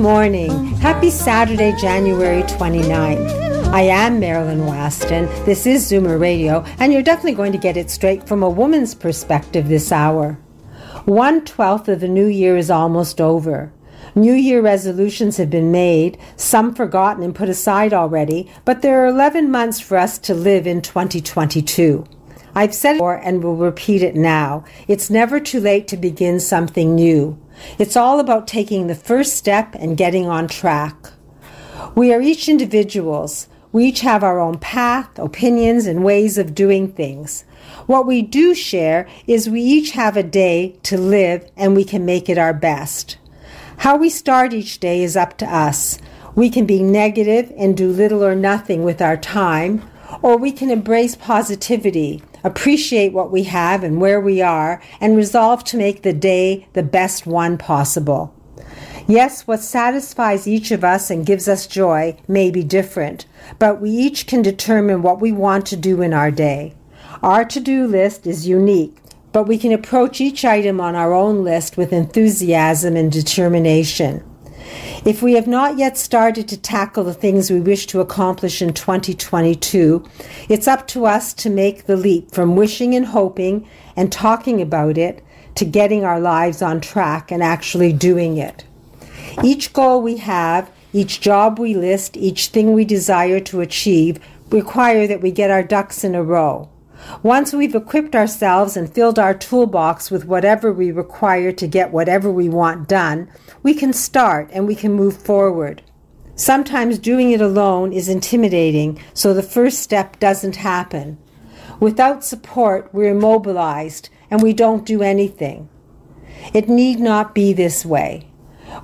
Morning. Happy Saturday, January 29th. I am Marilyn Weston. This is Zoomer Radio, and you're definitely going to get it straight from a woman's perspective this hour. One twelfth of the new year is almost over. New Year resolutions have been made, some forgotten and put aside already, but there are 11 months for us to live in 2022. I've said it before and will repeat it now. It's never too late to begin something new. It's all about taking the first step and getting on track. We are each individuals. We each have our own path, opinions, and ways of doing things. What we do share is we each have a day to live and we can make it our best. How we start each day is up to us. We can be negative and do little or nothing with our time, or we can embrace positivity, appreciate what we have and where we are, and resolve to make the day the best one possible. Yes, what satisfies each of us and gives us joy may be different, but we each can determine what we want to do in our day. Our to do list is unique, but we can approach each item on our own list with enthusiasm and determination. If we have not yet started to tackle the things we wish to accomplish in 2022, it's up to us to make the leap from wishing and hoping and talking about it to getting our lives on track and actually doing it. Each goal we have, each job we list, each thing we desire to achieve require that we get our ducks in a row. Once we've equipped ourselves and filled our toolbox with whatever we require to get whatever we want done, we can start and we can move forward. Sometimes doing it alone is intimidating, so the first step doesn't happen. Without support, we're immobilized and we don't do anything. It need not be this way.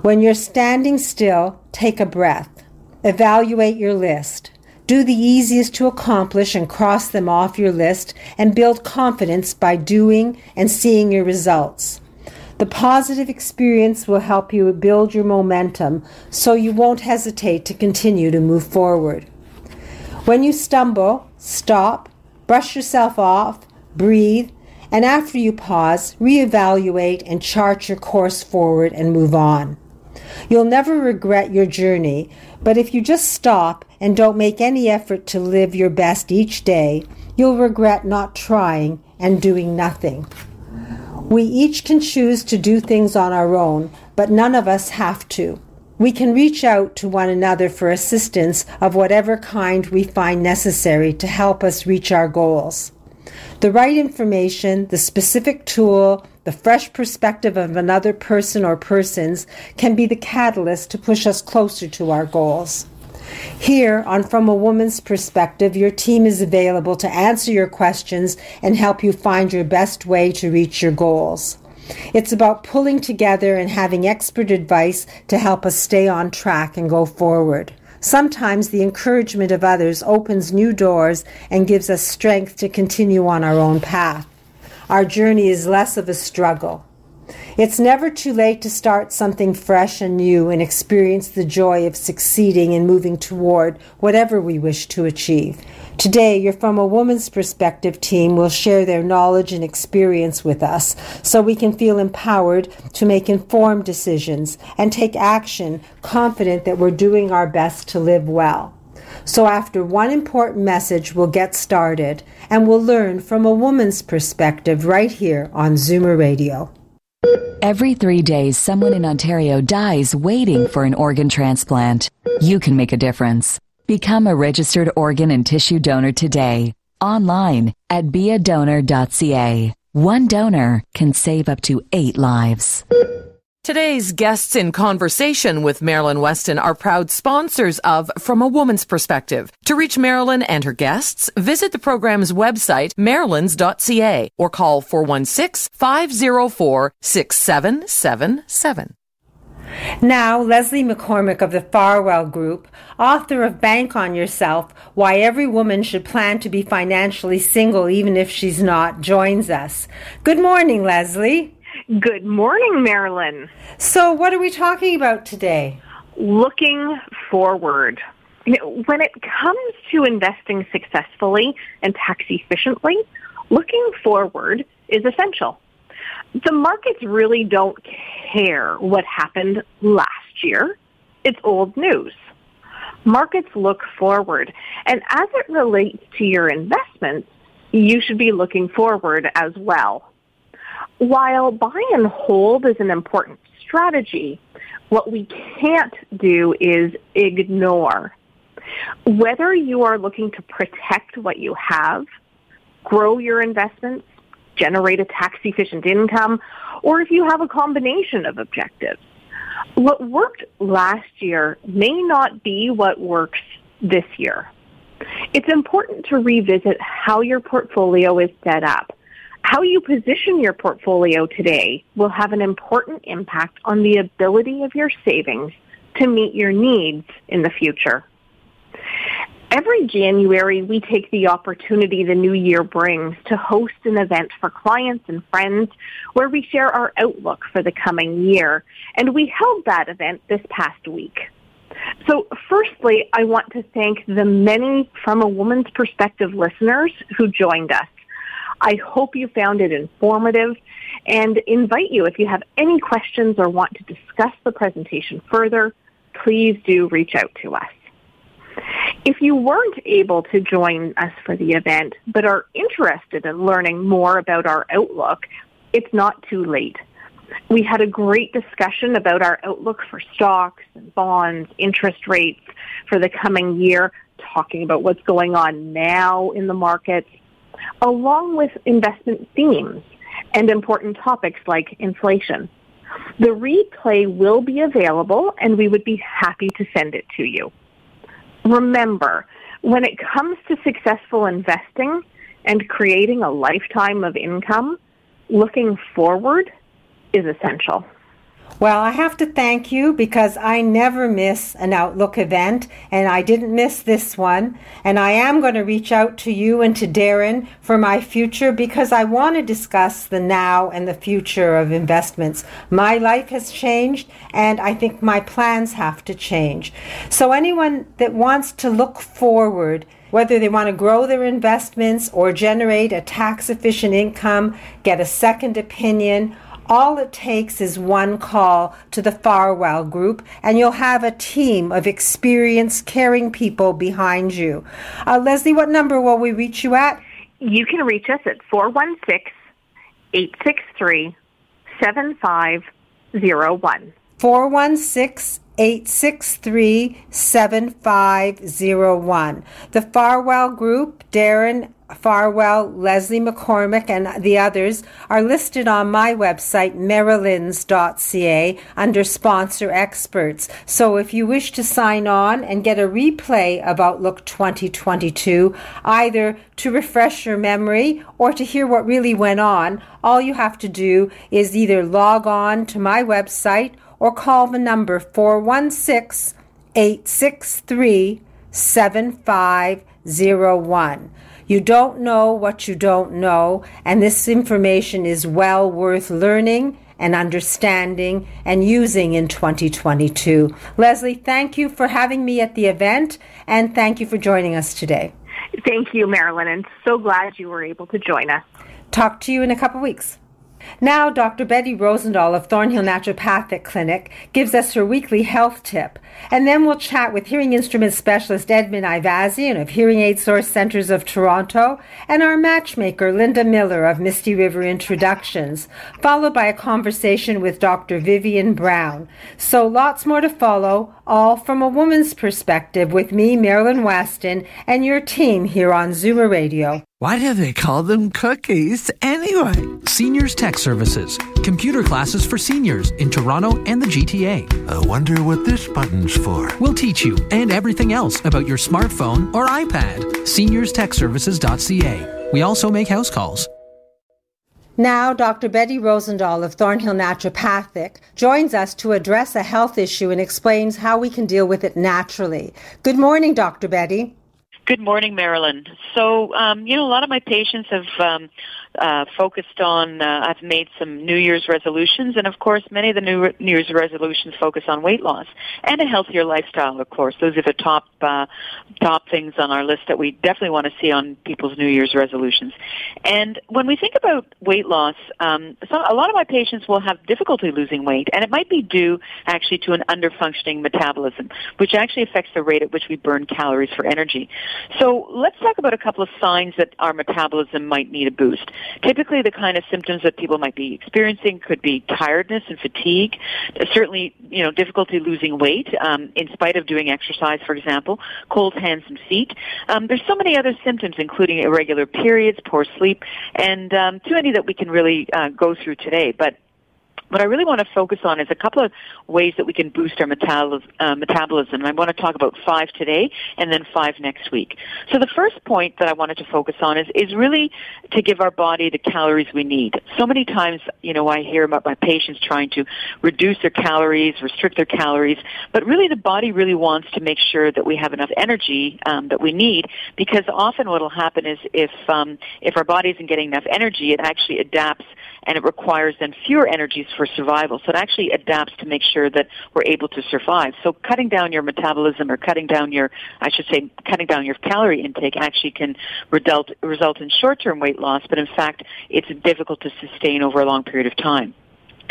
When you're standing still, take a breath. Evaluate your list. Do the easiest to accomplish and cross them off your list and build confidence by doing and seeing your results. The positive experience will help you build your momentum so you won't hesitate to continue to move forward. When you stumble, stop, brush yourself off, breathe, and after you pause, reevaluate and chart your course forward and move on. You'll never regret your journey, but if you just stop and don't make any effort to live your best each day, you'll regret not trying and doing nothing. We each can choose to do things on our own, but none of us have to. We can reach out to one another for assistance of whatever kind we find necessary to help us reach our goals. The right information, the specific tool, the fresh perspective of another person or persons can be the catalyst to push us closer to our goals. Here, on From a Woman's Perspective, your team is available to answer your questions and help you find your best way to reach your goals. It's about pulling together and having expert advice to help us stay on track and go forward. Sometimes the encouragement of others opens new doors and gives us strength to continue on our own path. Our journey is less of a struggle. It's never too late to start something fresh and new and experience the joy of succeeding and moving toward whatever we wish to achieve. Today, your From a Woman's Perspective team will share their knowledge and experience with us so we can feel empowered to make informed decisions and take action, confident that we're doing our best to live well. So, after one important message, we'll get started and we'll learn from a woman's perspective right here on Zoomer Radio. Every three days, someone in Ontario dies waiting for an organ transplant. You can make a difference. Become a registered organ and tissue donor today. Online at beadonor.ca. One donor can save up to eight lives. Today's guests in conversation with Marilyn Weston are proud sponsors of From a Woman's Perspective. To reach Marilyn and her guests, visit the program's website, marilyns.ca, or call 416 504 6777. Now, Leslie McCormick of the Farwell Group, author of Bank on Yourself Why Every Woman Should Plan to Be Financially Single Even If She's Not, joins us. Good morning, Leslie. Good morning, Marilyn. So, what are we talking about today? Looking forward. When it comes to investing successfully and tax efficiently, looking forward is essential the markets really don't care what happened last year. It's old news. Markets look forward. And as it relates to your investments, you should be looking forward as well. While buy and hold is an important strategy, what we can't do is ignore. Whether you are looking to protect what you have, grow your investments, generate a tax efficient income, or if you have a combination of objectives. What worked last year may not be what works this year. It's important to revisit how your portfolio is set up. How you position your portfolio today will have an important impact on the ability of your savings to meet your needs in the future. Every January, we take the opportunity the new year brings to host an event for clients and friends where we share our outlook for the coming year. And we held that event this past week. So firstly, I want to thank the many From a Woman's Perspective listeners who joined us. I hope you found it informative and invite you if you have any questions or want to discuss the presentation further, please do reach out to us. If you weren't able to join us for the event, but are interested in learning more about our outlook, it's not too late. We had a great discussion about our outlook for stocks and bonds, interest rates for the coming year, talking about what's going on now in the markets, along with investment themes and important topics like inflation. The replay will be available and we would be happy to send it to you remember, when it comes to successful investing and creating a lifetime of income, looking forward is essential. Well, I have to thank you because I never miss an Outlook event, and I didn't miss this one. And I am going to reach out to you and to Darren for my future because I want to discuss the now and the future of investments. My life has changed, and I think my plans have to change. So, anyone that wants to look forward, whether they want to grow their investments or generate a tax efficient income, get a second opinion, all it takes is one call to the Farwell Group, and you'll have a team of experienced, caring people behind you. Uh, Leslie, what number will we reach you at? You can reach us at 416 863 7501. 416 863 7501. The Farwell Group, Darren Farwell, Leslie McCormick, and the others are listed on my website, marilyns.ca, under Sponsor Experts. So if you wish to sign on and get a replay of Outlook 2022, either to refresh your memory or to hear what really went on, all you have to do is either log on to my website or call the number 416 863 7501. You don't know what you don't know, and this information is well worth learning and understanding and using in 2022. Leslie, thank you for having me at the event, and thank you for joining us today. Thank you, Marilyn, and so glad you were able to join us. Talk to you in a couple weeks. Now, Dr. Betty Rosendahl of Thornhill Naturopathic Clinic gives us her weekly health tip. And then we'll chat with hearing instrument specialist Edmund Ivazian of Hearing Aid Source Centers of Toronto and our matchmaker Linda Miller of Misty River Introductions, followed by a conversation with Dr. Vivian Brown. So lots more to follow, all from a woman's perspective with me, Marilyn Weston, and your team here on Zoomer Radio. Why do they call them cookies anyway? Seniors Tech Services, computer classes for seniors in Toronto and the GTA. I wonder what this button's for. We'll teach you and everything else about your smartphone or iPad. SeniorsTechServices.ca. We also make house calls. Now, Dr. Betty Rosendahl of Thornhill Naturopathic joins us to address a health issue and explains how we can deal with it naturally. Good morning, Dr. Betty. Good morning, Marilyn. So, um, you know, a lot of my patients have um, uh, focused on, uh, I've made some New Year's resolutions, and of course, many of the New, Year's resolutions focus on weight loss and a healthier lifestyle, of course. Those are the top, uh, top things on our list that we definitely want to see on people's New Year's resolutions. And when we think about weight loss, um, a lot of my patients will have difficulty losing weight, and it might be due actually to an underfunctioning metabolism, which actually affects the rate at which we burn calories for energy. So let's talk about a couple of signs that our metabolism might need a boost. Typically, the kind of symptoms that people might be experiencing could be tiredness and fatigue, certainly, you know, difficulty losing weight um, in spite of doing exercise, for example, cold hands and feet. Um, there's so many other symptoms, including irregular periods, poor sleep, and um, too many that we can really uh, go through today. But what I really want to focus on is a couple of ways that we can boost our uh, metabolism. I want to talk about five today and then five next week. So the first point that I wanted to focus on is, is really to give our body the calories we need. So many times, you know, I hear about my patients trying to reduce their calories, restrict their calories, but really the body really wants to make sure that we have enough energy um, that we need because often what will happen is if, um, if our body isn't getting enough energy, it actually adapts and it requires then fewer energies for survival. So it actually adapts to make sure that we're able to survive. So cutting down your metabolism or cutting down your, I should say, cutting down your calorie intake actually can result, result in short-term weight loss, but in fact, it's difficult to sustain over a long period of time.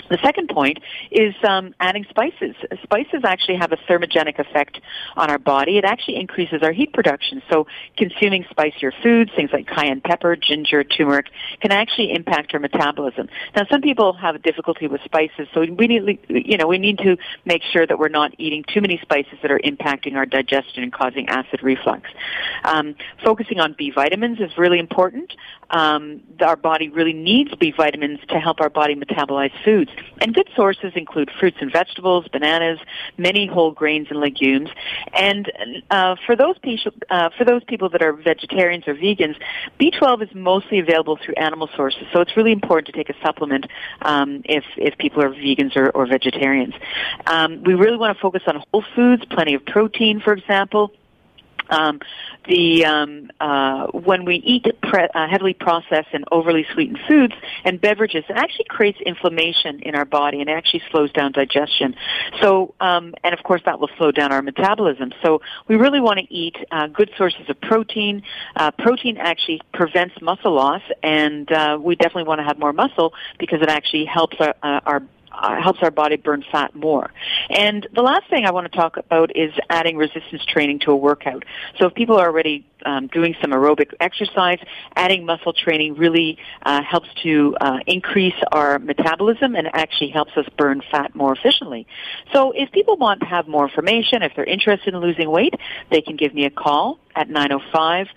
The second point is um, adding spices. Spices actually have a thermogenic effect on our body. It actually increases our heat production. So consuming spicier foods, things like cayenne pepper, ginger, turmeric, can actually impact our metabolism. Now, some people have difficulty with spices, so we need, you know, we need to make sure that we're not eating too many spices that are impacting our digestion and causing acid reflux. Um, focusing on B vitamins is really important. Um, our body really needs B vitamins to help our body metabolize foods. And good sources include fruits and vegetables, bananas, many whole grains and legumes. And uh, for those people, uh, for those people that are vegetarians or vegans, B12 is mostly available through animal sources. So it's really important to take a supplement um, if if people are vegans or, or vegetarians. Um, we really want to focus on whole foods, plenty of protein, for example um, the um, uh, when we eat pre- uh, heavily processed and overly sweetened foods and beverages, it actually creates inflammation in our body and it actually slows down digestion. So, um, and of course, that will slow down our metabolism. So, we really want to eat uh, good sources of protein. Uh, protein actually prevents muscle loss, and uh, we definitely want to have more muscle because it actually helps our, uh, our uh, helps our body burn fat more. And the last thing I want to talk about is adding resistance training to a workout. So if people are already um, doing some aerobic exercise, adding muscle training really uh, helps to uh, increase our metabolism and actually helps us burn fat more efficiently. So if people want to have more information, if they're interested in losing weight, they can give me a call at 905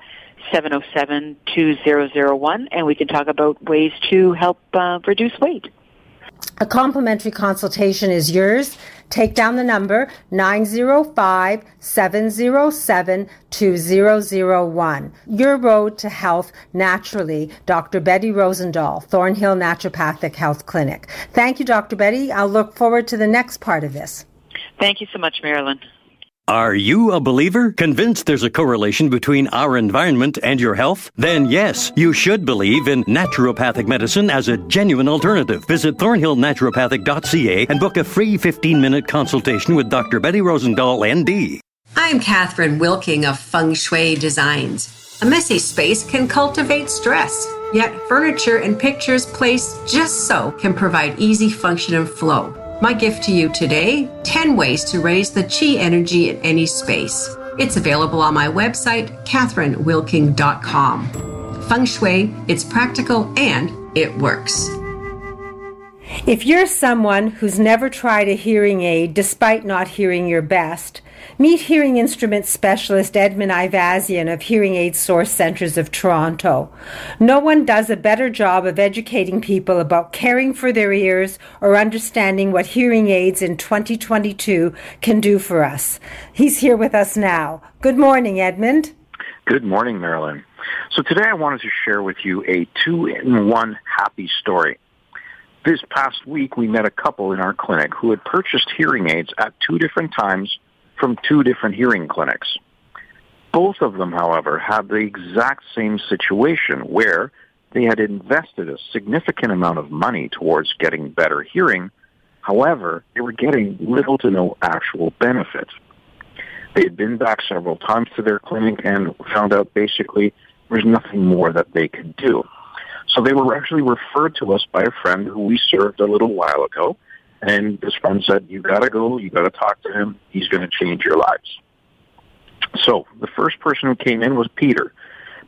707 2001 and we can talk about ways to help uh, reduce weight. A complimentary consultation is yours. Take down the number 905 707 2001. Your road to health naturally. Dr. Betty Rosendahl, Thornhill Naturopathic Health Clinic. Thank you, Dr. Betty. I'll look forward to the next part of this. Thank you so much, Marilyn. Are you a believer? Convinced there's a correlation between our environment and your health? Then yes, you should believe in naturopathic medicine as a genuine alternative. Visit thornhillnaturopathic.ca and book a free 15 minute consultation with Dr. Betty Rosendahl, ND. I'm Catherine Wilking of Feng Shui Designs. A messy space can cultivate stress, yet furniture and pictures placed just so can provide easy function and flow. My gift to you today 10 ways to raise the chi energy in any space. It's available on my website, catherinewilking.com. Feng Shui, it's practical and it works. If you're someone who's never tried a hearing aid despite not hearing your best, meet hearing instrument specialist Edmund Ivazian of Hearing Aid Source Centers of Toronto. No one does a better job of educating people about caring for their ears or understanding what hearing aids in 2022 can do for us. He's here with us now. Good morning, Edmund. Good morning, Marilyn. So today I wanted to share with you a two-in-one happy story. This past week we met a couple in our clinic who had purchased hearing aids at two different times from two different hearing clinics. Both of them, however, had the exact same situation where they had invested a significant amount of money towards getting better hearing. However, they were getting little to no actual benefit. They had been back several times to their clinic and found out basically there was nothing more that they could do. So they were actually referred to us by a friend who we served a little while ago. And this friend said, you gotta go, you gotta talk to him, he's gonna change your lives. So the first person who came in was Peter.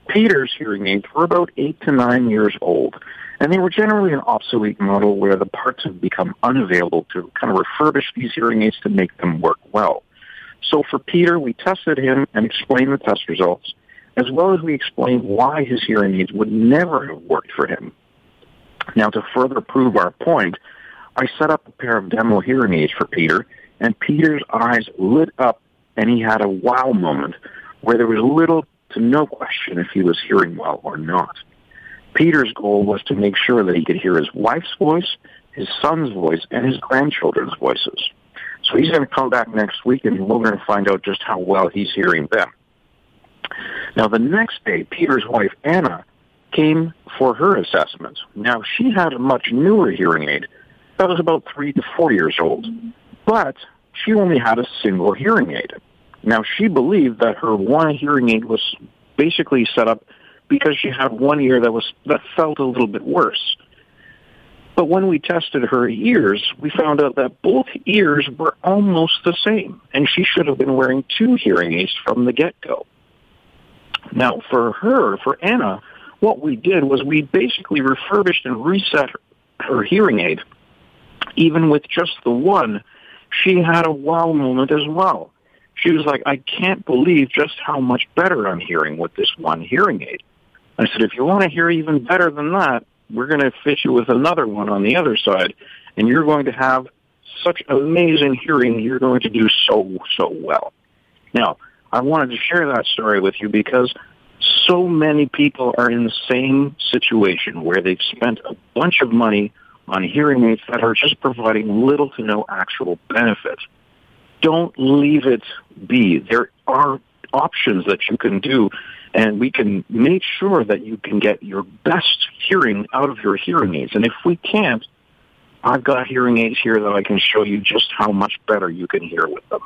Peter's hearing aids were about eight to nine years old, and they were generally an obsolete model where the parts have become unavailable to kind of refurbish these hearing aids to make them work well. So for Peter, we tested him and explained the test results, as well as we explained why his hearing aids would never have worked for him. Now, to further prove our point, I set up a pair of demo hearing aids for Peter, and Peter's eyes lit up, and he had a wow moment where there was little to no question if he was hearing well or not. Peter's goal was to make sure that he could hear his wife's voice, his son's voice, and his grandchildren's voices. So he's going to come back next week, and we're going to find out just how well he's hearing them. Now, the next day, Peter's wife, Anna, came for her assessment. Now, she had a much newer hearing aid that was about three to four years old, but she only had a single hearing aid. Now, she believed that her one hearing aid was basically set up because she had one ear that was that felt a little bit worse. But when we tested her ears, we found out that both ears were almost the same, and she should have been wearing two hearing aids from the get-go. Now, for her, for Anna, what we did was we basically refurbished and reset her, her hearing aid. Even with just the one, she had a wow moment as well. She was like, I can't believe just how much better I'm hearing with this one hearing aid. I said, if you want to hear even better than that, we're going to fit you with another one on the other side, and you're going to have such amazing hearing. You're going to do so, so well. Now, I wanted to share that story with you because so many people are in the same situation where they've spent a bunch of money on hearing aids that are just providing little to no actual benefit. Don't leave it be. There are options that you can do and we can make sure that you can get your best hearing out of your hearing aids. And if we can't, I've got hearing aids here that I can show you just how much better you can hear with them.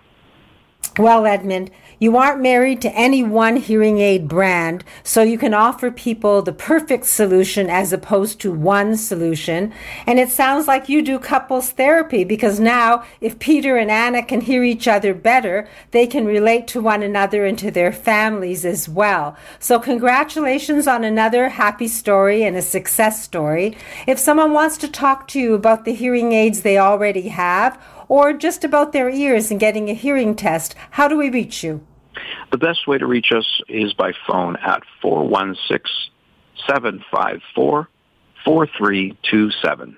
Well, Edmund, you aren't married to any one hearing aid brand, so you can offer people the perfect solution as opposed to one solution. And it sounds like you do couples therapy because now, if Peter and Anna can hear each other better, they can relate to one another and to their families as well. So, congratulations on another happy story and a success story. If someone wants to talk to you about the hearing aids they already have, or just about their ears and getting a hearing test, how do we reach you? The best way to reach us is by phone at 416 754 4327.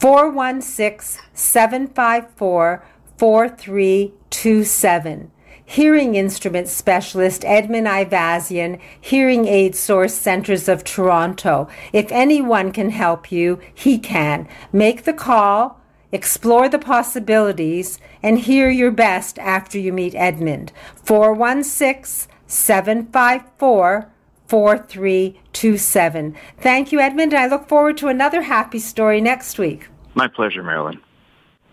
416 754 4327. Hearing instrument specialist Edmund Ivazian, Hearing Aid Source Centers of Toronto. If anyone can help you, he can. Make the call Explore the possibilities and hear your best after you meet Edmund. 416 754 4327. Thank you, Edmund, and I look forward to another happy story next week. My pleasure, Marilyn.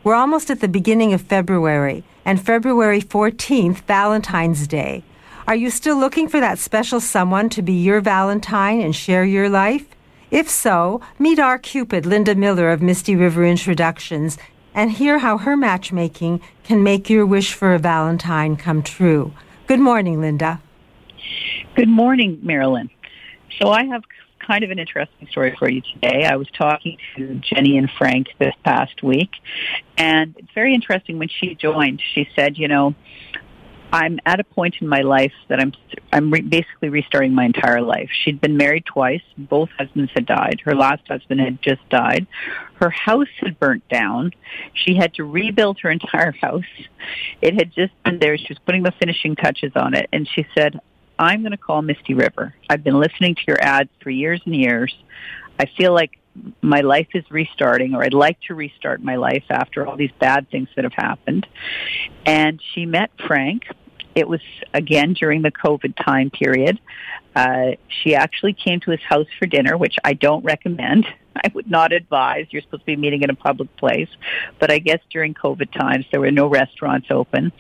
We're almost at the beginning of February, and February 14th, Valentine's Day. Are you still looking for that special someone to be your Valentine and share your life? If so, meet our Cupid, Linda Miller of Misty River Introductions, and hear how her matchmaking can make your wish for a Valentine come true. Good morning, Linda. Good morning, Marilyn. So I have kind of an interesting story for you today. I was talking to Jenny and Frank this past week, and it's very interesting when she joined. She said, you know, I'm at a point in my life that I'm I'm re- basically restarting my entire life. She'd been married twice. Both husbands had died. Her last husband had just died. Her house had burnt down. She had to rebuild her entire house. It had just been there. She was putting the finishing touches on it, and she said, I'm going to call Misty River. I've been listening to your ads for years and years. I feel like my life is restarting or I'd like to restart my life after all these bad things that have happened. And she met Frank. It was again during the COVID time period. Uh, she actually came to his house for dinner, which I don't recommend. I would not advise. You're supposed to be meeting in a public place. But I guess during COVID times, there were no restaurants open.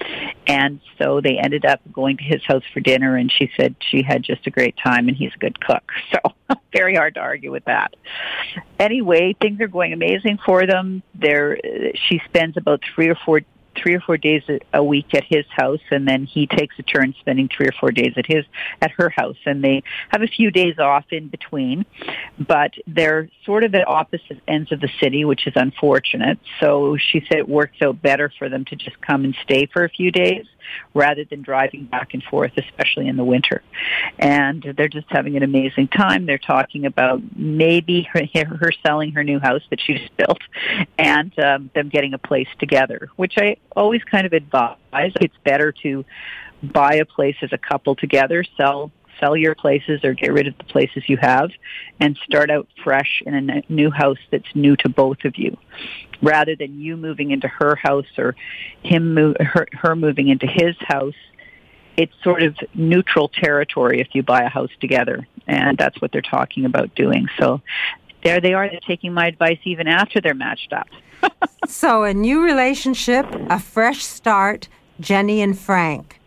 And so they ended up going to his house for dinner, and she said she had just a great time, and he's a good cook. So very hard to argue with that. Anyway, things are going amazing for them. There, she spends about three or four three or four days a week at his house and then he takes a turn spending three or four days at his at her house and they have a few days off in between but they're sort of at opposite ends of the city which is unfortunate so she said it works out better for them to just come and stay for a few days rather than driving back and forth, especially in the winter. And they're just having an amazing time. They're talking about maybe her, her selling her new house that she just built and um, them getting a place together, which I always kind of advise. It's better to buy a place as a couple together, sell sell your places or get rid of the places you have and start out fresh in a new house that's new to both of you rather than you moving into her house or him move, her, her moving into his house it's sort of neutral territory if you buy a house together and that's what they're talking about doing so there they are they're taking my advice even after they're matched up so a new relationship a fresh start jenny and frank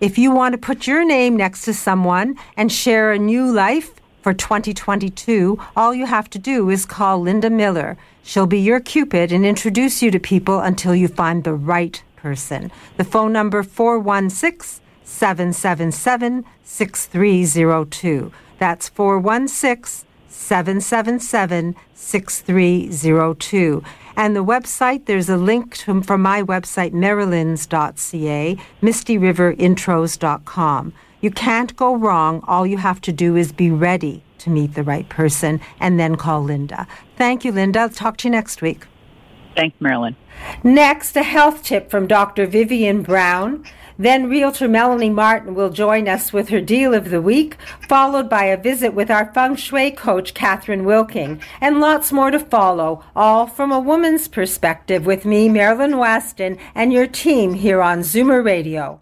if you want to put your name next to someone and share a new life for 2022, all you have to do is call Linda Miller. She'll be your Cupid and introduce you to people until you find the right person. The phone number 416 777 6302. That's 416 777 6302. And the website, there's a link to, from my website, marilyns.ca, mistyriverinTros.com. You can't go wrong. All you have to do is be ready to meet the right person and then call Linda. Thank you, Linda. I'll talk to you next week. Thanks, Marilyn. Next, a health tip from Dr. Vivian Brown. Then realtor Melanie Martin will join us with her deal of the week, followed by a visit with our feng shui coach, Catherine Wilking, and lots more to follow, all from a woman's perspective with me, Marilyn Weston, and your team here on Zoomer Radio.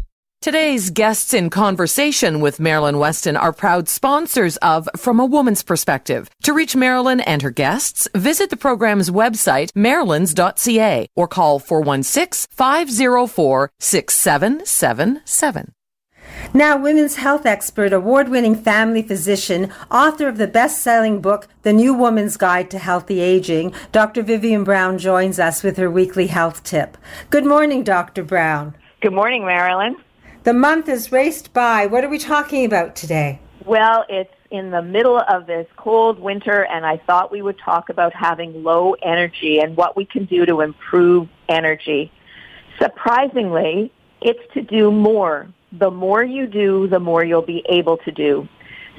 Today's guests in conversation with Marilyn Weston are proud sponsors of From a Woman's Perspective. To reach Marilyn and her guests, visit the program's website, marilyns.ca, or call 416-504-6777. Now, women's health expert, award winning family physician, author of the best selling book, The New Woman's Guide to Healthy Aging, Dr. Vivian Brown joins us with her weekly health tip. Good morning, Dr. Brown. Good morning, Marilyn. The month is raced by. What are we talking about today? Well, it's in the middle of this cold winter, and I thought we would talk about having low energy and what we can do to improve energy. Surprisingly, it's to do more. The more you do, the more you'll be able to do.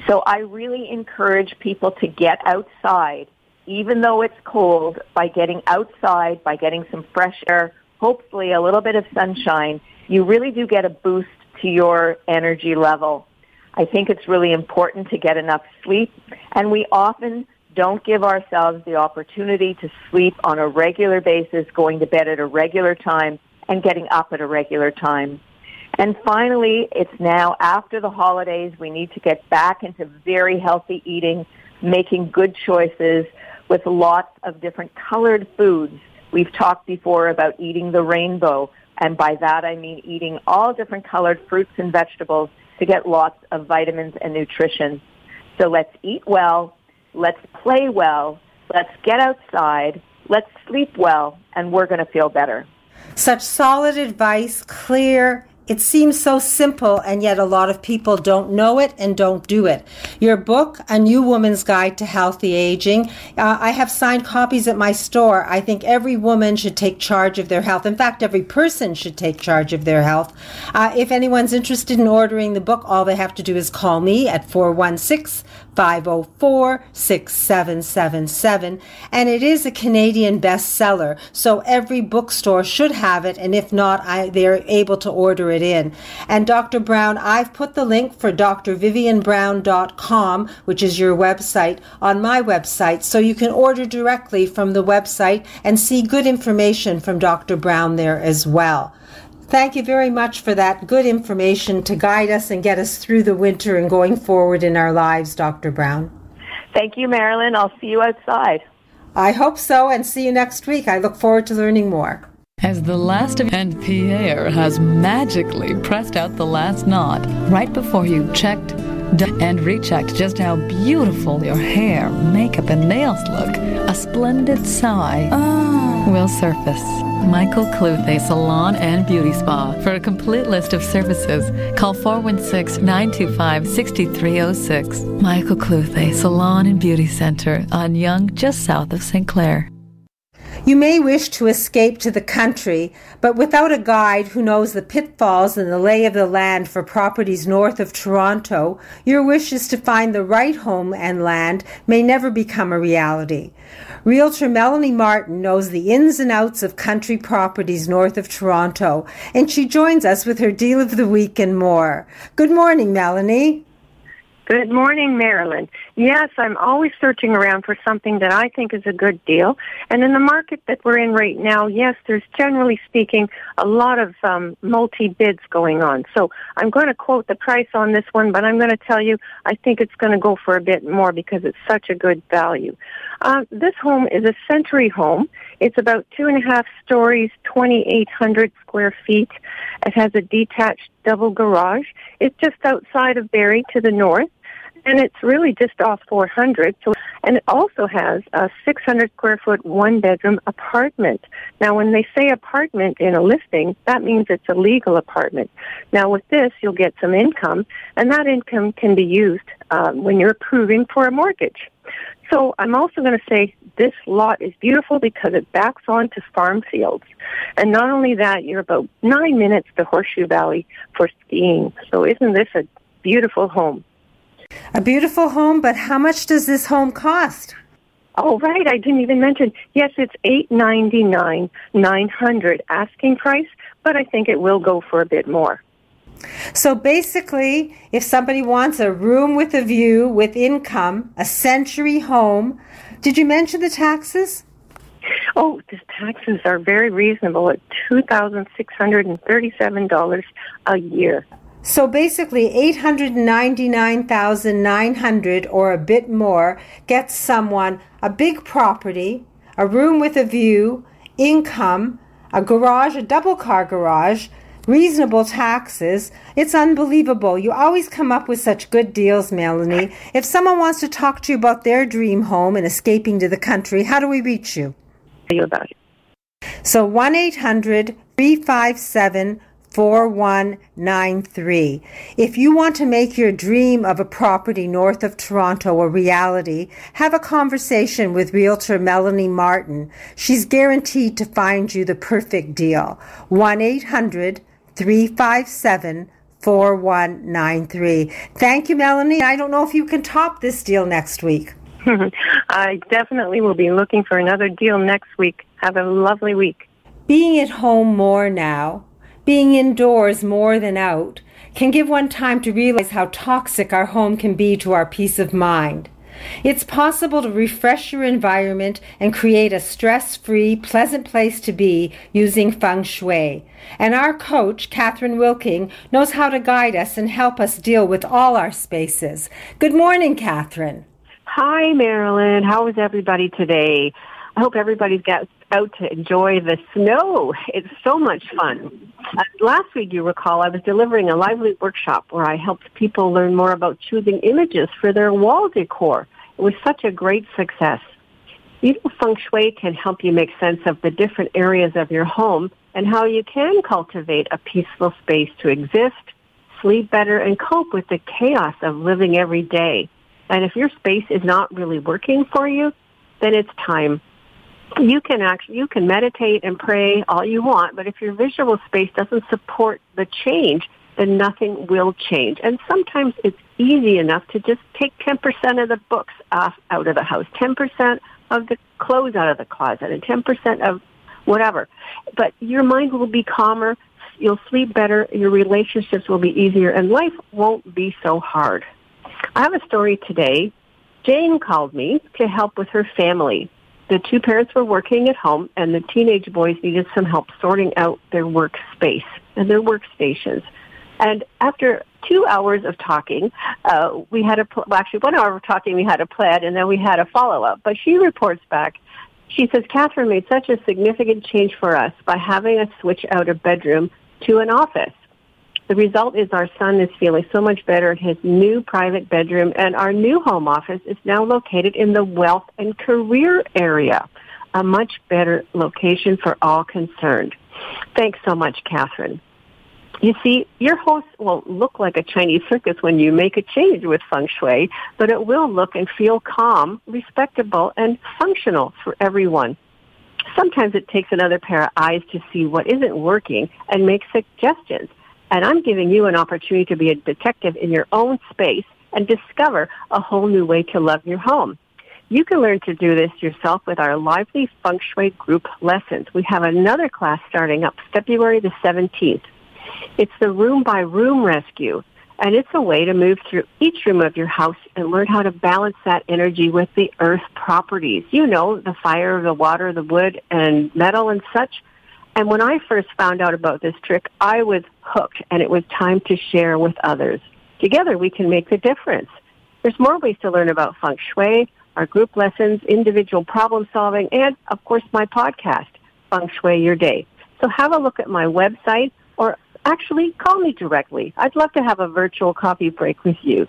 So I really encourage people to get outside, even though it's cold, by getting outside, by getting some fresh air, hopefully a little bit of sunshine you really do get a boost to your energy level. I think it's really important to get enough sleep, and we often don't give ourselves the opportunity to sleep on a regular basis, going to bed at a regular time and getting up at a regular time. And finally, it's now after the holidays. We need to get back into very healthy eating, making good choices with lots of different colored foods. We've talked before about eating the rainbow, and by that I mean eating all different colored fruits and vegetables to get lots of vitamins and nutrition. So let's eat well, let's play well, let's get outside, let's sleep well, and we're going to feel better. Such solid advice, clear, It seems so simple, and yet a lot of people don't know it and don't do it. Your book, A New Woman's Guide to Healthy Aging, uh, I have signed copies at my store. I think every woman should take charge of their health. In fact, every person should take charge of their health. Uh, if anyone's interested in ordering the book, all they have to do is call me at 416 504 6777. And it is a Canadian bestseller, so every bookstore should have it, and if not, I, they're able to order it in. And Dr. Brown, I've put the link for drvivianbrown.com, which is your website, on my website, so you can order directly from the website and see good information from Dr. Brown there as well. Thank you very much for that good information to guide us and get us through the winter and going forward in our lives, Dr. Brown. Thank you, Marilyn. I'll see you outside. I hope so, and see you next week. I look forward to learning more. As the last of and Pierre has magically pressed out the last knot right before you checked and rechecked just how beautiful your hair, makeup, and nails look, a splendid sigh oh. will surface. Michael Cluthe Salon and Beauty Spa. For a complete list of services, call 416 925 6306. Michael Cluthe Salon and Beauty Center on Yonge, just south of St. Clair. You may wish to escape to the country, but without a guide who knows the pitfalls and the lay of the land for properties north of Toronto, your wishes to find the right home and land may never become a reality. Realtor Melanie Martin knows the ins and outs of country properties north of Toronto, and she joins us with her deal of the week and more. Good morning, Melanie. Good morning, Marilyn. Yes, I'm always searching around for something that I think is a good deal. And in the market that we're in right now, yes, there's generally speaking a lot of um, multi-bids going on. So I'm going to quote the price on this one, but I'm going to tell you I think it's going to go for a bit more because it's such a good value. Uh, this home is a century home. It's about two and a half stories, 2,800 square feet. It has a detached double garage. It's just outside of Barrie to the north and it's really just off 400. So, and it also has a 600 square foot one bedroom apartment. Now, when they say apartment in a listing, that means it's a legal apartment. Now, with this, you'll get some income, and that income can be used um, when you're approving for a mortgage. So I'm also going to say this lot is beautiful because it backs onto farm fields. And not only that, you're about nine minutes to Horseshoe Valley for skiing. So isn't this a beautiful home? A beautiful home, but how much does this home cost? Oh, right. I didn't even mention. Yes, it's eight ninety nine, nine hundred asking price, but I think it will go for a bit more. So basically, if somebody wants a room with a view, with income, a century home, did you mention the taxes? Oh, the taxes are very reasonable at two thousand six hundred and thirty-seven dollars a year. So basically 899,900 or a bit more gets someone a big property, a room with a view, income, a garage, a double car garage, reasonable taxes. It's unbelievable. You always come up with such good deals, Melanie. If someone wants to talk to you about their dream home and escaping to the country, how do we reach you? You about it. So 1 800 357 4193. If you want to make your dream of a property north of Toronto a reality, have a conversation with Realtor Melanie Martin. She's guaranteed to find you the perfect deal. 1 800 357 4193. Thank you, Melanie. I don't know if you can top this deal next week. I definitely will be looking for another deal next week. Have a lovely week. Being at home more now being indoors more than out can give one time to realize how toxic our home can be to our peace of mind. It's possible to refresh your environment and create a stress free, pleasant place to be using feng shui. And our coach, Catherine Wilking, knows how to guide us and help us deal with all our spaces. Good morning, Catherine. Hi, Marilyn. How is everybody today? I hope everybody's got out to enjoy the snow. It's so much fun. Uh, last week, you recall, I was delivering a lively workshop where I helped people learn more about choosing images for their wall decor. It was such a great success. Even feng shui can help you make sense of the different areas of your home and how you can cultivate a peaceful space to exist, sleep better, and cope with the chaos of living every day. And if your space is not really working for you, then it's time. You can actually, you can meditate and pray all you want, but if your visual space doesn't support the change, then nothing will change. And sometimes it's easy enough to just take 10% of the books off out of the house, 10% of the clothes out of the closet, and 10% of whatever. But your mind will be calmer, you'll sleep better, your relationships will be easier, and life won't be so hard. I have a story today. Jane called me to help with her family. The two parents were working at home, and the teenage boys needed some help sorting out their workspace and their workstations. And after two hours of talking, uh, we had a, well, actually one hour of talking, we had a plan, and then we had a follow-up. But she reports back, she says, Catherine made such a significant change for us by having us switch out a bedroom to an office. The result is our son is feeling so much better in his new private bedroom, and our new home office is now located in the wealth and career area, a much better location for all concerned. Thanks so much, Catherine. You see, your house won't look like a Chinese circus when you make a change with feng shui, but it will look and feel calm, respectable, and functional for everyone. Sometimes it takes another pair of eyes to see what isn't working and make suggestions. And I'm giving you an opportunity to be a detective in your own space and discover a whole new way to love your home. You can learn to do this yourself with our lively feng shui group lessons. We have another class starting up February the 17th. It's the room by room rescue. And it's a way to move through each room of your house and learn how to balance that energy with the earth properties. You know, the fire, the water, the wood, and metal and such. And when I first found out about this trick, I was hooked and it was time to share with others. Together we can make the difference. There's more ways to learn about feng shui, our group lessons, individual problem solving, and of course my podcast, Feng Shui Your Day. So have a look at my website or actually call me directly. I'd love to have a virtual coffee break with you.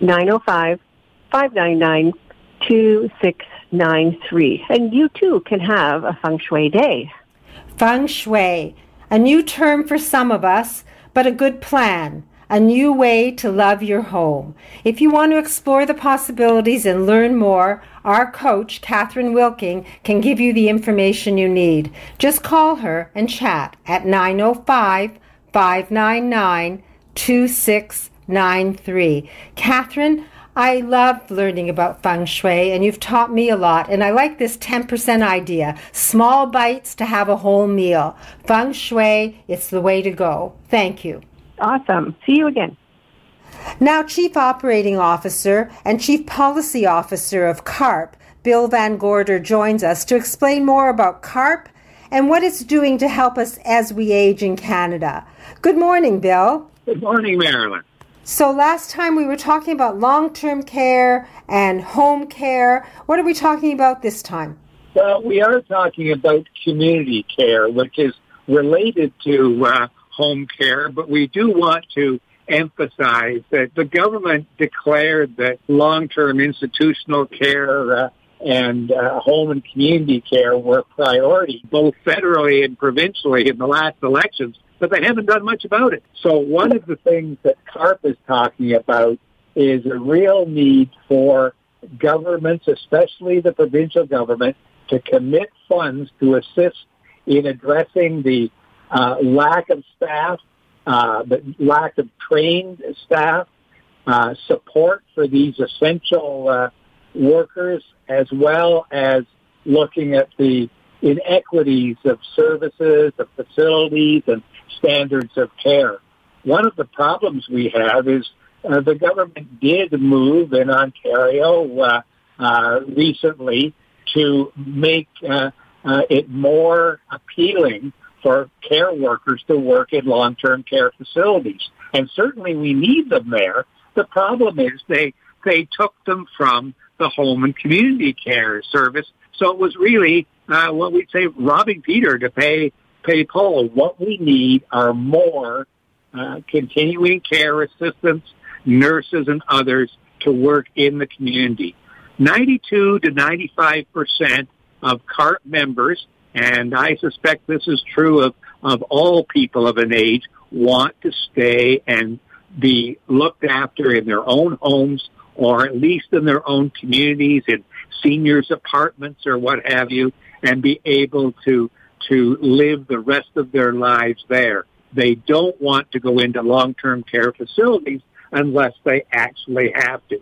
905-599-2693. And you too can have a feng shui day. Feng shui, a new term for some of us, but a good plan. A new way to love your home. If you want to explore the possibilities and learn more, our coach, Catherine Wilking, can give you the information you need. Just call her and chat at 905 599 2693. Catherine, I love learning about feng shui, and you've taught me a lot. And I like this 10% idea small bites to have a whole meal. Feng shui, it's the way to go. Thank you. Awesome. See you again. Now, Chief Operating Officer and Chief Policy Officer of CARP, Bill Van Gorder, joins us to explain more about CARP and what it's doing to help us as we age in Canada. Good morning, Bill. Good morning, Marilyn. So, last time we were talking about long term care and home care. What are we talking about this time? Well, we are talking about community care, which is related to uh, home care, but we do want to emphasize that the government declared that long-term institutional care uh, and uh, home and community care were priority, both federally and provincially in the last elections, but they haven't done much about it. So one of the things that CARP is talking about is a real need for governments, especially the provincial government, to commit funds to assist in addressing the uh, lack of staff, uh, the lack of trained staff, uh, support for these essential uh, workers as well as looking at the inequities of services, of facilities, and standards of care. One of the problems we have is uh, the government did move in Ontario uh, uh, recently to make uh, uh, it more appealing for care workers to work in long-term care facilities. And certainly we need them there. The problem is they they took them from the home and community care service. So it was really uh, what we'd say robbing Peter to pay pay Paul. What we need are more uh, continuing care assistants, nurses, and others to work in the community. 92 to 95 percent of CARP members, and I suspect this is true of of all people of an age want to stay and be looked after in their own homes or at least in their own communities, in seniors' apartments or what have you, and be able to to live the rest of their lives there. They don't want to go into long-term care facilities unless they actually have to.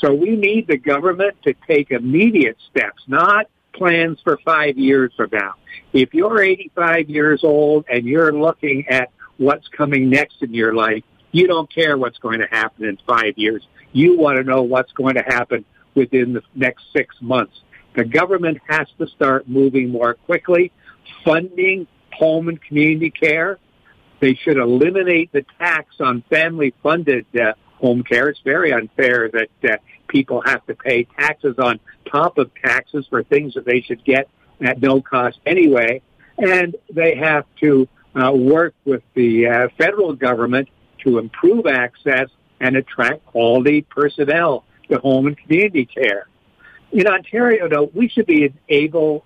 So we need the government to take immediate steps, not plans for five years from now. If you're 85 years old and you're looking at what's coming next in your life, you don't care what's going to happen in five years. You want to know what's going to happen within the next six months. The government has to start moving more quickly, funding home and community care. They should eliminate the tax on family-funded uh, home care. It's very unfair that uh, people have to pay taxes on top of taxes for things that they should get at no cost anyway. And they have to uh, work with the uh, federal government to improve access and attract quality personnel to home and community care. In Ontario, though, we should be able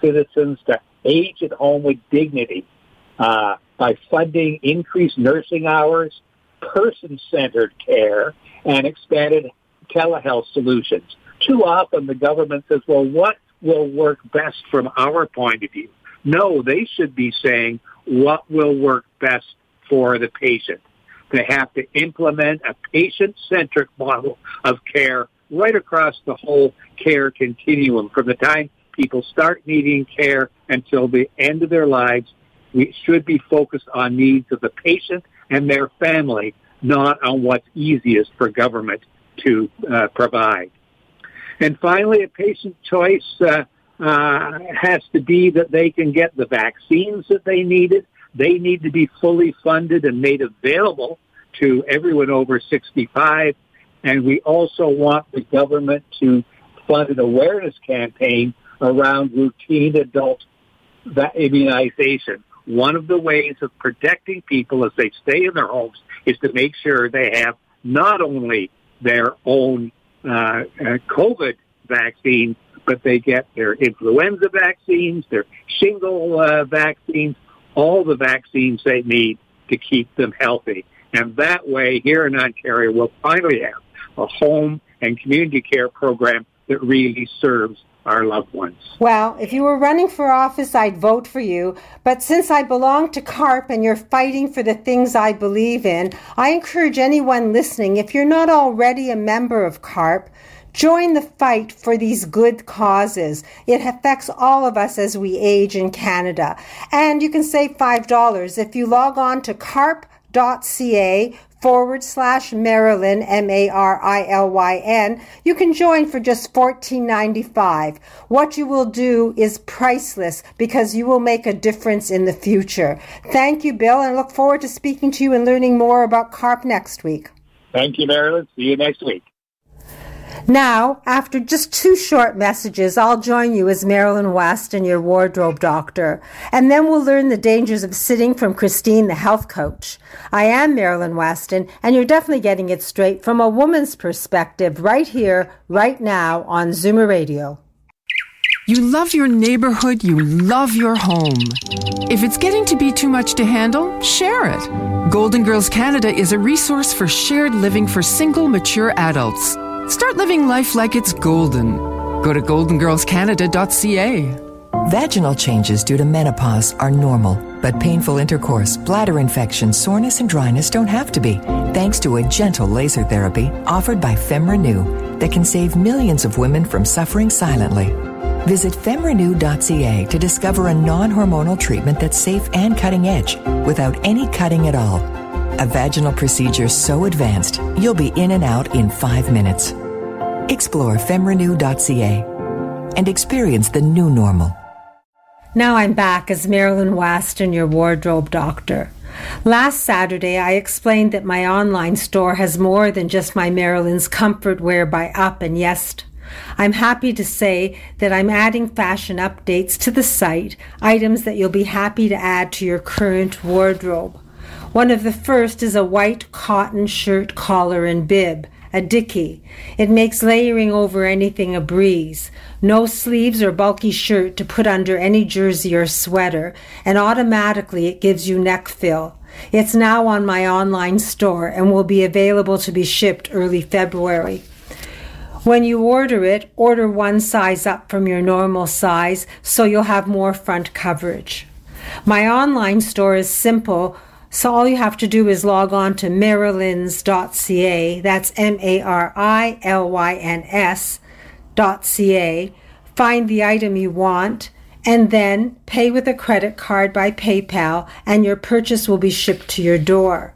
citizens to age at home with dignity uh, by funding increased nursing hours, person-centered care, and expanded telehealth solutions. Too often the government says, well, what will work best from our point of view? No, they should be saying what will work best for the patient. They have to implement a patient-centric model of care right across the whole care continuum from the time people start needing care until the end of their lives. We should be focused on needs of the patient and their family, not on what's easiest for government to uh, provide. And finally, a patient choice uh, uh, has to be that they can get the vaccines that they needed. They need to be fully funded and made available to everyone over 65. And we also want the government to fund an awareness campaign around routine adult immunization. One of the ways of protecting people as they stay in their homes is to make sure they have not only their own uh, uh, COVID vaccine, but they get their influenza vaccines, their shingle uh, vaccines, all the vaccines they need to keep them healthy. And that way, here in Ontario, we'll finally have a home and community care program that really serves our loved ones. Well, if you were running for office, I'd vote for you. But since I belong to CARP and you're fighting for the things I believe in, I encourage anyone listening, if you're not already a member of CARP, Join the fight for these good causes. It affects all of us as we age in Canada. And you can save $5 if you log on to carp.ca forward slash Marilyn, M-A-R-I-L-Y-N. You can join for just $14.95. What you will do is priceless because you will make a difference in the future. Thank you, Bill, and look forward to speaking to you and learning more about CARP next week. Thank you, Marilyn. See you next week. Now, after just two short messages, I'll join you as Marilyn Weston, your wardrobe doctor, and then we'll learn the dangers of sitting from Christine, the health coach. I am Marilyn Weston, and you're definitely getting it straight from a woman's perspective right here, right now on Zoomer Radio. You love your neighborhood, you love your home. If it's getting to be too much to handle, share it. Golden Girls Canada is a resource for shared living for single, mature adults. Start living life like it's golden. Go to goldengirlscanada.ca. Vaginal changes due to menopause are normal, but painful intercourse, bladder infection, soreness, and dryness don't have to be, thanks to a gentle laser therapy offered by FemRenew that can save millions of women from suffering silently. Visit femrenew.ca to discover a non hormonal treatment that's safe and cutting edge without any cutting at all. A vaginal procedure so advanced, you'll be in and out in five minutes. Explore femrenew.ca and experience the new normal. Now I'm back as Marilyn Weston, your wardrobe doctor. Last Saturday, I explained that my online store has more than just my Marilyn's comfort wear by Up and Yest. I'm happy to say that I'm adding fashion updates to the site, items that you'll be happy to add to your current wardrobe. One of the first is a white cotton shirt collar and bib. A dicky. It makes layering over anything a breeze. No sleeves or bulky shirt to put under any jersey or sweater, and automatically it gives you neck fill. It's now on my online store and will be available to be shipped early February. When you order it, order one size up from your normal size so you'll have more front coverage. My online store is simple, so all you have to do is log on to marilyns.ca. That's M A R I L Y N S.ca. Find the item you want and then pay with a credit card by PayPal, and your purchase will be shipped to your door.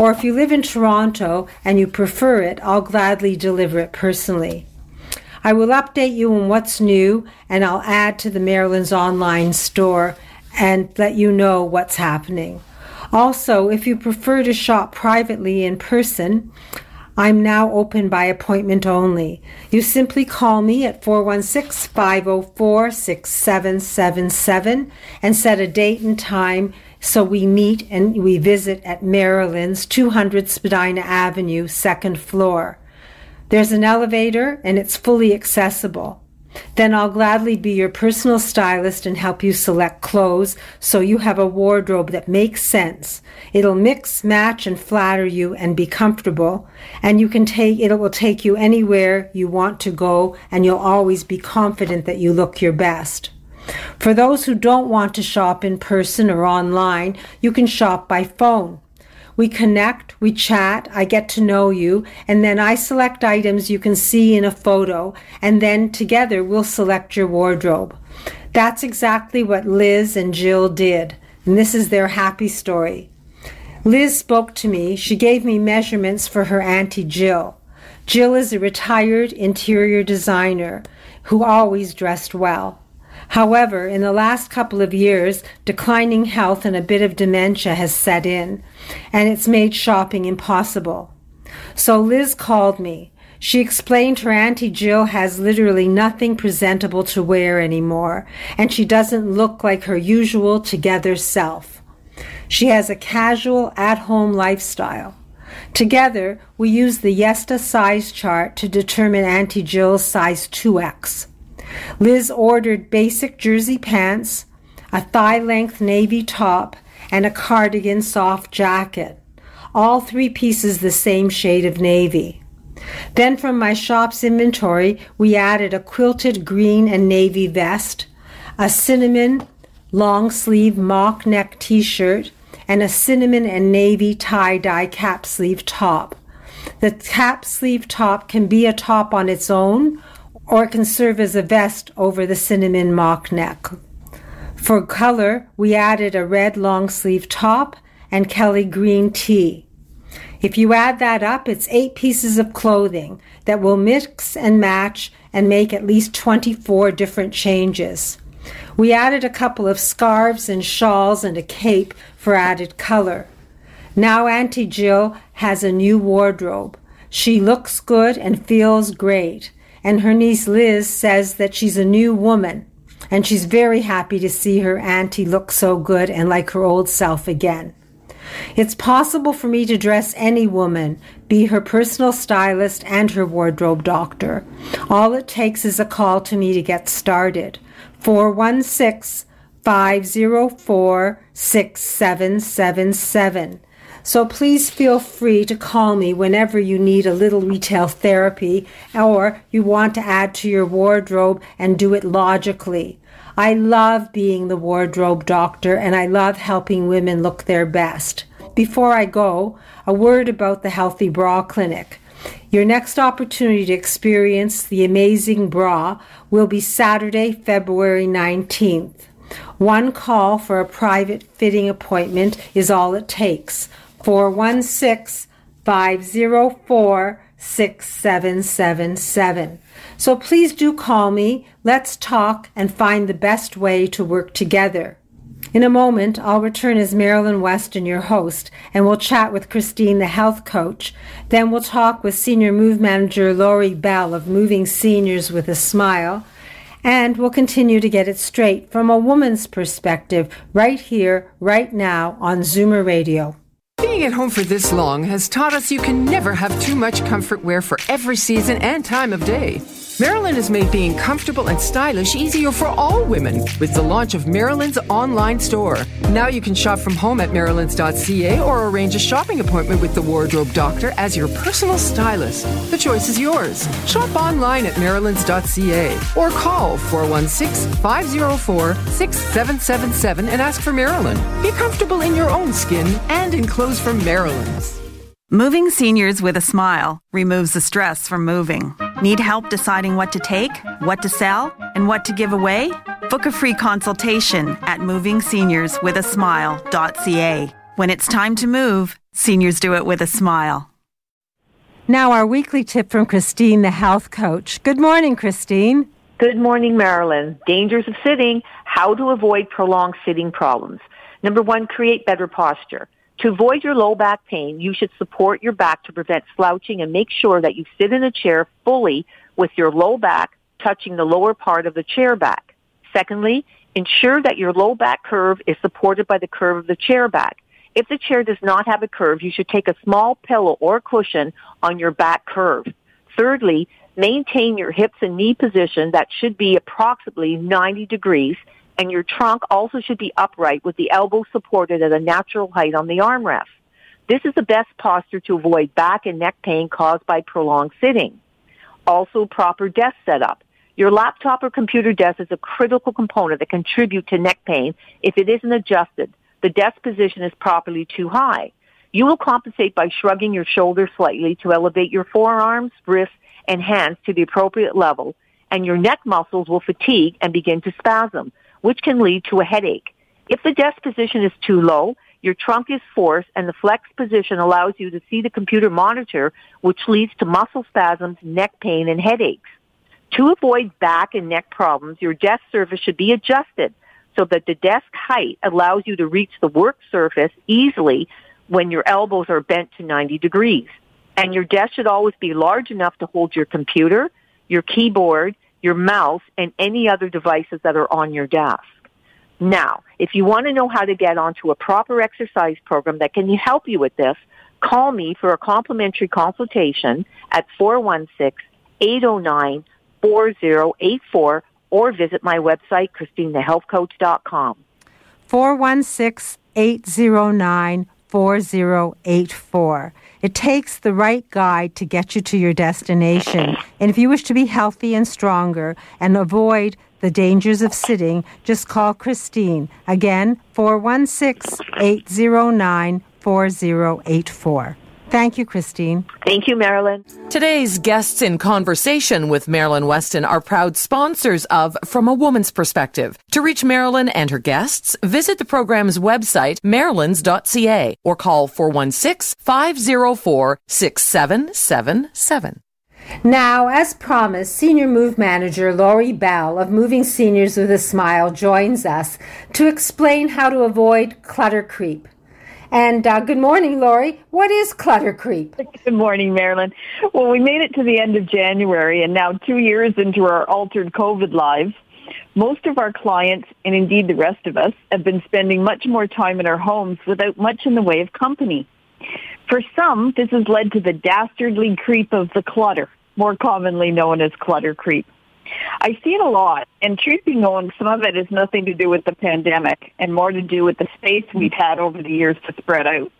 Or if you live in Toronto and you prefer it, I'll gladly deliver it personally. I will update you on what's new and I'll add to the Marilyn's online store and let you know what's happening. Also, if you prefer to shop privately in person, I'm now open by appointment only. You simply call me at 416 504 6777 and set a date and time so we meet and we visit at Marilyn's, 200 Spadina Avenue, second floor. There's an elevator and it's fully accessible. Then I'll gladly be your personal stylist and help you select clothes so you have a wardrobe that makes sense. It'll mix, match, and flatter you and be comfortable. And you can take, it will take you anywhere you want to go and you'll always be confident that you look your best. For those who don't want to shop in person or online, you can shop by phone. We connect, we chat, I get to know you, and then I select items you can see in a photo, and then together we'll select your wardrobe. That's exactly what Liz and Jill did, and this is their happy story. Liz spoke to me. She gave me measurements for her Auntie Jill. Jill is a retired interior designer who always dressed well. However, in the last couple of years, declining health and a bit of dementia has set in, and it's made shopping impossible. So Liz called me. She explained her Auntie Jill has literally nothing presentable to wear anymore, and she doesn't look like her usual together self. She has a casual, at home lifestyle. Together, we use the Yesta size chart to determine Auntie Jill's size 2X. Liz ordered basic jersey pants, a thigh length navy top, and a cardigan soft jacket. All three pieces the same shade of navy. Then from my shop's inventory, we added a quilted green and navy vest, a cinnamon long sleeve mock neck t shirt, and a cinnamon and navy tie dye cap sleeve top. The cap sleeve top can be a top on its own or can serve as a vest over the cinnamon mock neck. For color, we added a red long sleeve top and Kelly green tee. If you add that up, it's eight pieces of clothing that will mix and match and make at least 24 different changes. We added a couple of scarves and shawls and a cape for added color. Now Auntie Jill has a new wardrobe. She looks good and feels great and her niece Liz says that she's a new woman and she's very happy to see her auntie look so good and like her old self again. It's possible for me to dress any woman, be her personal stylist and her wardrobe doctor. All it takes is a call to me to get started. 416 504 6777. So please feel free to call me whenever you need a little retail therapy or you want to add to your wardrobe and do it logically. I love being the wardrobe doctor and I love helping women look their best. Before I go, a word about the Healthy Bra Clinic. Your next opportunity to experience the amazing bra will be Saturday, February 19th. One call for a private fitting appointment is all it takes. 416 504 6777. So please do call me. Let's talk and find the best way to work together. In a moment, I'll return as Marilyn Weston, your host, and we'll chat with Christine, the health coach. Then we'll talk with Senior Move Manager Lori Bell of Moving Seniors with a Smile. And we'll continue to get it straight from a woman's perspective right here, right now on Zoomer Radio. Staying at home for this long has taught us you can never have too much comfort wear for every season and time of day. Marilyn has made being comfortable and stylish easier for all women with the launch of Marilyn's online store. Now you can shop from home at marilyns.ca or arrange a shopping appointment with the wardrobe doctor as your personal stylist. The choice is yours. Shop online at marilyns.ca or call 416 504 6777 and ask for Marilyn. Be comfortable in your own skin and in clothes from Marilyn's. Moving seniors with a smile removes the stress from moving. Need help deciding what to take, what to sell, and what to give away? Book a free consultation at movingseniorswithasmile.ca. When it's time to move, seniors do it with a smile. Now, our weekly tip from Christine, the health coach. Good morning, Christine. Good morning, Marilyn. Dangers of sitting, how to avoid prolonged sitting problems. Number one, create better posture. To avoid your low back pain, you should support your back to prevent slouching and make sure that you sit in a chair fully with your low back touching the lower part of the chair back. Secondly, ensure that your low back curve is supported by the curve of the chair back. If the chair does not have a curve, you should take a small pillow or cushion on your back curve. Thirdly, maintain your hips and knee position that should be approximately 90 degrees and your trunk also should be upright with the elbows supported at a natural height on the armrest. This is the best posture to avoid back and neck pain caused by prolonged sitting. Also, proper desk setup. Your laptop or computer desk is a critical component that contribute to neck pain if it isn't adjusted. The desk position is properly too high. You will compensate by shrugging your shoulders slightly to elevate your forearms, wrists, and hands to the appropriate level, and your neck muscles will fatigue and begin to spasm which can lead to a headache. If the desk position is too low, your trunk is forced and the flex position allows you to see the computer monitor, which leads to muscle spasms, neck pain, and headaches. To avoid back and neck problems, your desk surface should be adjusted so that the desk height allows you to reach the work surface easily when your elbows are bent to 90 degrees. And your desk should always be large enough to hold your computer, your keyboard, your mouse, and any other devices that are on your desk. Now, if you want to know how to get onto a proper exercise program that can help you with this, call me for a complimentary consultation at 416-809-4084 or visit my website, christinethehealthcoach.com. 416-809-4084. It takes the right guide to get you to your destination. And if you wish to be healthy and stronger and avoid the dangers of sitting, just call Christine. Again, 416 809 4084. Thank you, Christine. Thank you, Marilyn. Today's guests in conversation with Marilyn Weston are proud sponsors of From a Woman's Perspective. To reach Marilyn and her guests, visit the program's website, marilyns.ca, or call 416 504 6777. Now, as promised, Senior Move Manager Lori Bell of Moving Seniors with a Smile joins us to explain how to avoid clutter creep. And uh, good morning, Lori. What is clutter creep? Good morning, Marilyn. Well, we made it to the end of January, and now two years into our altered COVID lives, most of our clients, and indeed the rest of us, have been spending much more time in our homes without much in the way of company. For some, this has led to the dastardly creep of the clutter, more commonly known as clutter creep. I see it a lot, and truth be known, some of it has nothing to do with the pandemic and more to do with the space we've had over the years to spread out.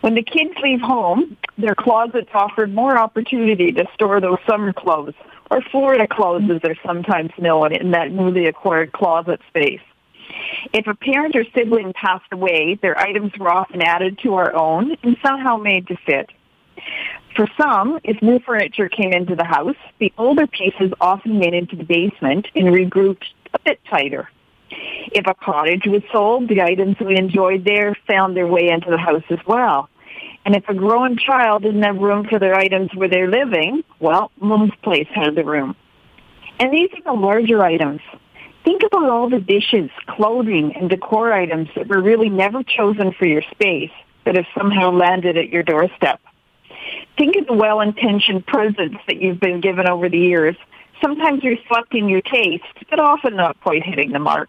When the kids leave home, their closets offered more opportunity to store those summer clothes, or Florida clothes as they're sometimes known in that newly acquired closet space. If a parent or sibling passed away, their items were often added to our own and somehow made to fit. For some, if new furniture came into the house, the older pieces often made into the basement and regrouped a bit tighter. If a cottage was sold, the items we enjoyed there found their way into the house as well. And if a growing child didn't have room for their items where they're living, well, mom's place had the room. And these are the larger items. Think about all the dishes, clothing, and decor items that were really never chosen for your space that have somehow landed at your doorstep. Think of the well-intentioned presents that you've been given over the years, sometimes reflecting your taste, but often not quite hitting the mark.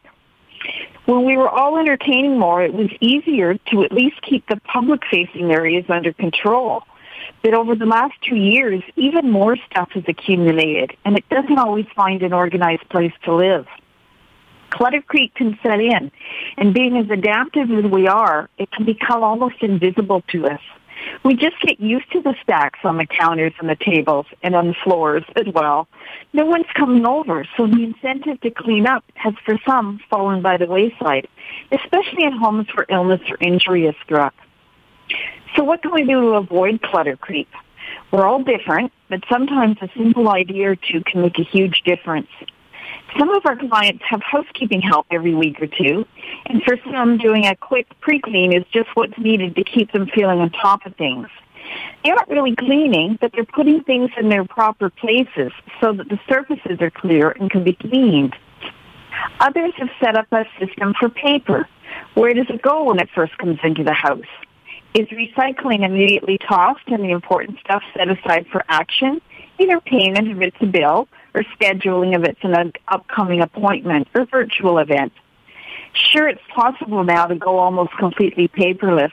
When we were all entertaining more, it was easier to at least keep the public-facing areas under control. But over the last two years, even more stuff has accumulated, and it doesn't always find an organized place to live. Clutter creep can set in, and being as adaptive as we are, it can become almost invisible to us. We just get used to the stacks on the counters and the tables and on the floors as well. No one's coming over, so the incentive to clean up has for some fallen by the wayside, especially in homes where illness or injury is struck. So what can we do to avoid clutter creep? We're all different, but sometimes a simple idea or two can make a huge difference. Some of our clients have housekeeping help every week or two, and for some, doing a quick pre-clean is just what's needed to keep them feeling on top of things. They aren't really cleaning, but they're putting things in their proper places so that the surfaces are clear and can be cleaned. Others have set up a system for paper. Where does it go when it first comes into the house? Is recycling immediately tossed and the important stuff set aside for action, either payment if it's a bill or scheduling if it's an upcoming appointment or virtual event? Sure, it's possible now to go almost completely paperless,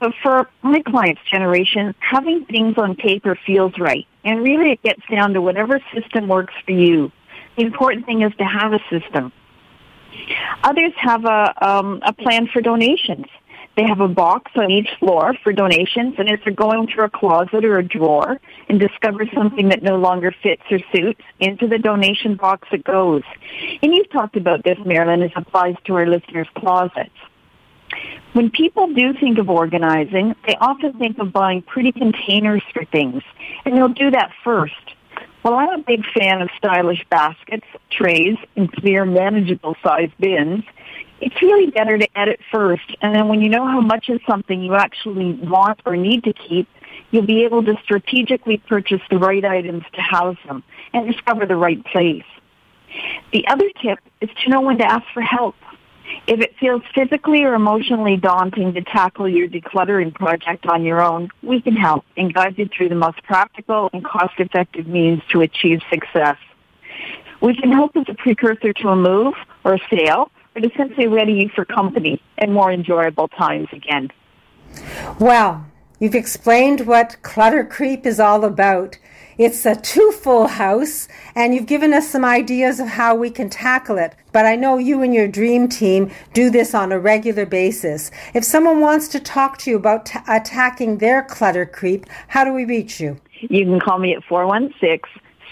but for my client's generation, having things on paper feels right. And really it gets down to whatever system works for you. The important thing is to have a system. Others have a, um, a plan for donations. They have a box on each floor for donations, and if they're going through a closet or a drawer and discover something that no longer fits or suits, into the donation box it goes. And you've talked about this, Marilyn, as applies to our listeners' closets. When people do think of organizing, they often think of buying pretty containers for things, and they'll do that first. Well, I'm a big fan of stylish baskets, trays, and clear, manageable sized bins it's really better to edit first. And then when you know how much of something you actually want or need to keep, you'll be able to strategically purchase the right items to house them and discover the right place. The other tip is to know when to ask for help. If it feels physically or emotionally daunting to tackle your decluttering project on your own, we can help and guide you through the most practical and cost-effective means to achieve success. We can help as a precursor to a move or a sale but essentially ready you for company and more enjoyable times again. Well, you've explained what clutter creep is all about. It's a too full house, and you've given us some ideas of how we can tackle it. But I know you and your dream team do this on a regular basis. If someone wants to talk to you about t- attacking their clutter creep, how do we reach you? You can call me at 416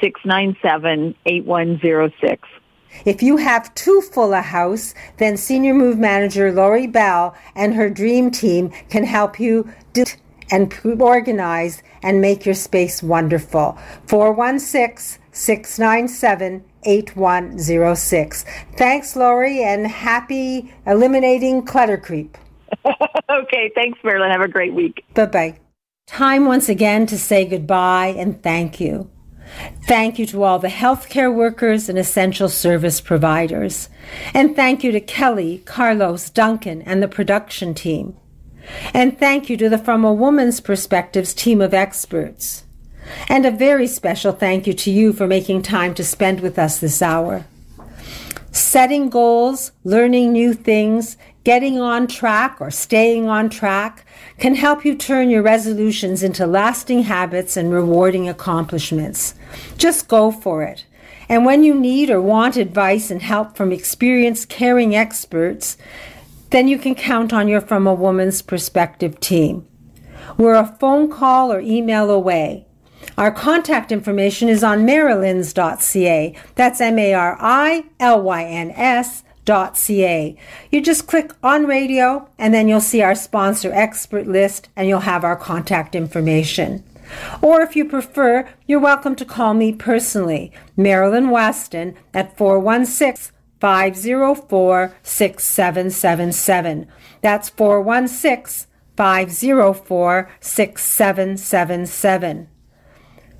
697 8106. If you have too full a house, then Senior Move Manager Lori Bell and her dream team can help you do and organize and make your space wonderful. 416 697 8106. Thanks, Lori, and happy eliminating clutter creep. okay, thanks, Marilyn. Have a great week. Bye bye. Time once again to say goodbye and thank you. Thank you to all the healthcare workers and essential service providers. And thank you to Kelly, Carlos, Duncan, and the production team. And thank you to the From a Woman's Perspectives team of experts. And a very special thank you to you for making time to spend with us this hour. Setting goals, learning new things, getting on track or staying on track can help you turn your resolutions into lasting habits and rewarding accomplishments. Just go for it. And when you need or want advice and help from experienced, caring experts, then you can count on your From a Woman's Perspective team. We're a phone call or email away. Our contact information is on marilyns.ca. That's M A R I L Y N S ca. You just click on radio and then you'll see our sponsor expert list and you'll have our contact information. Or if you prefer, you're welcome to call me personally, Marilyn Weston, at 416 504 6777. That's 416 504 6777.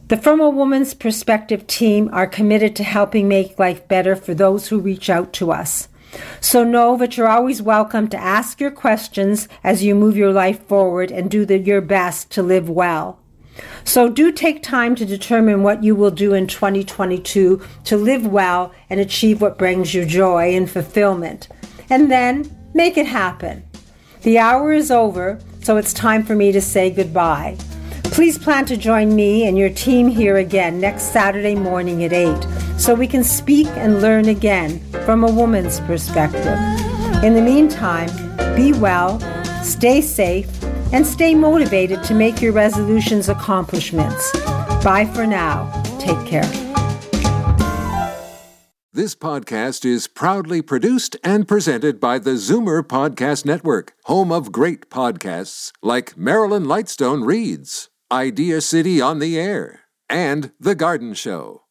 The From a Woman's Perspective team are committed to helping make life better for those who reach out to us. So know that you're always welcome to ask your questions as you move your life forward and do the, your best to live well. So do take time to determine what you will do in 2022 to live well and achieve what brings you joy and fulfillment. and then make it happen. The hour is over, so it's time for me to say goodbye. Please plan to join me and your team here again next Saturday morning at 8 so we can speak and learn again from a woman's perspective. In the meantime, be well, stay safe, and stay motivated to make your resolutions accomplishments. Bye for now. Take care. This podcast is proudly produced and presented by the Zoomer Podcast Network, home of great podcasts like Marilyn Lightstone Reads, Idea City on the Air, and The Garden Show.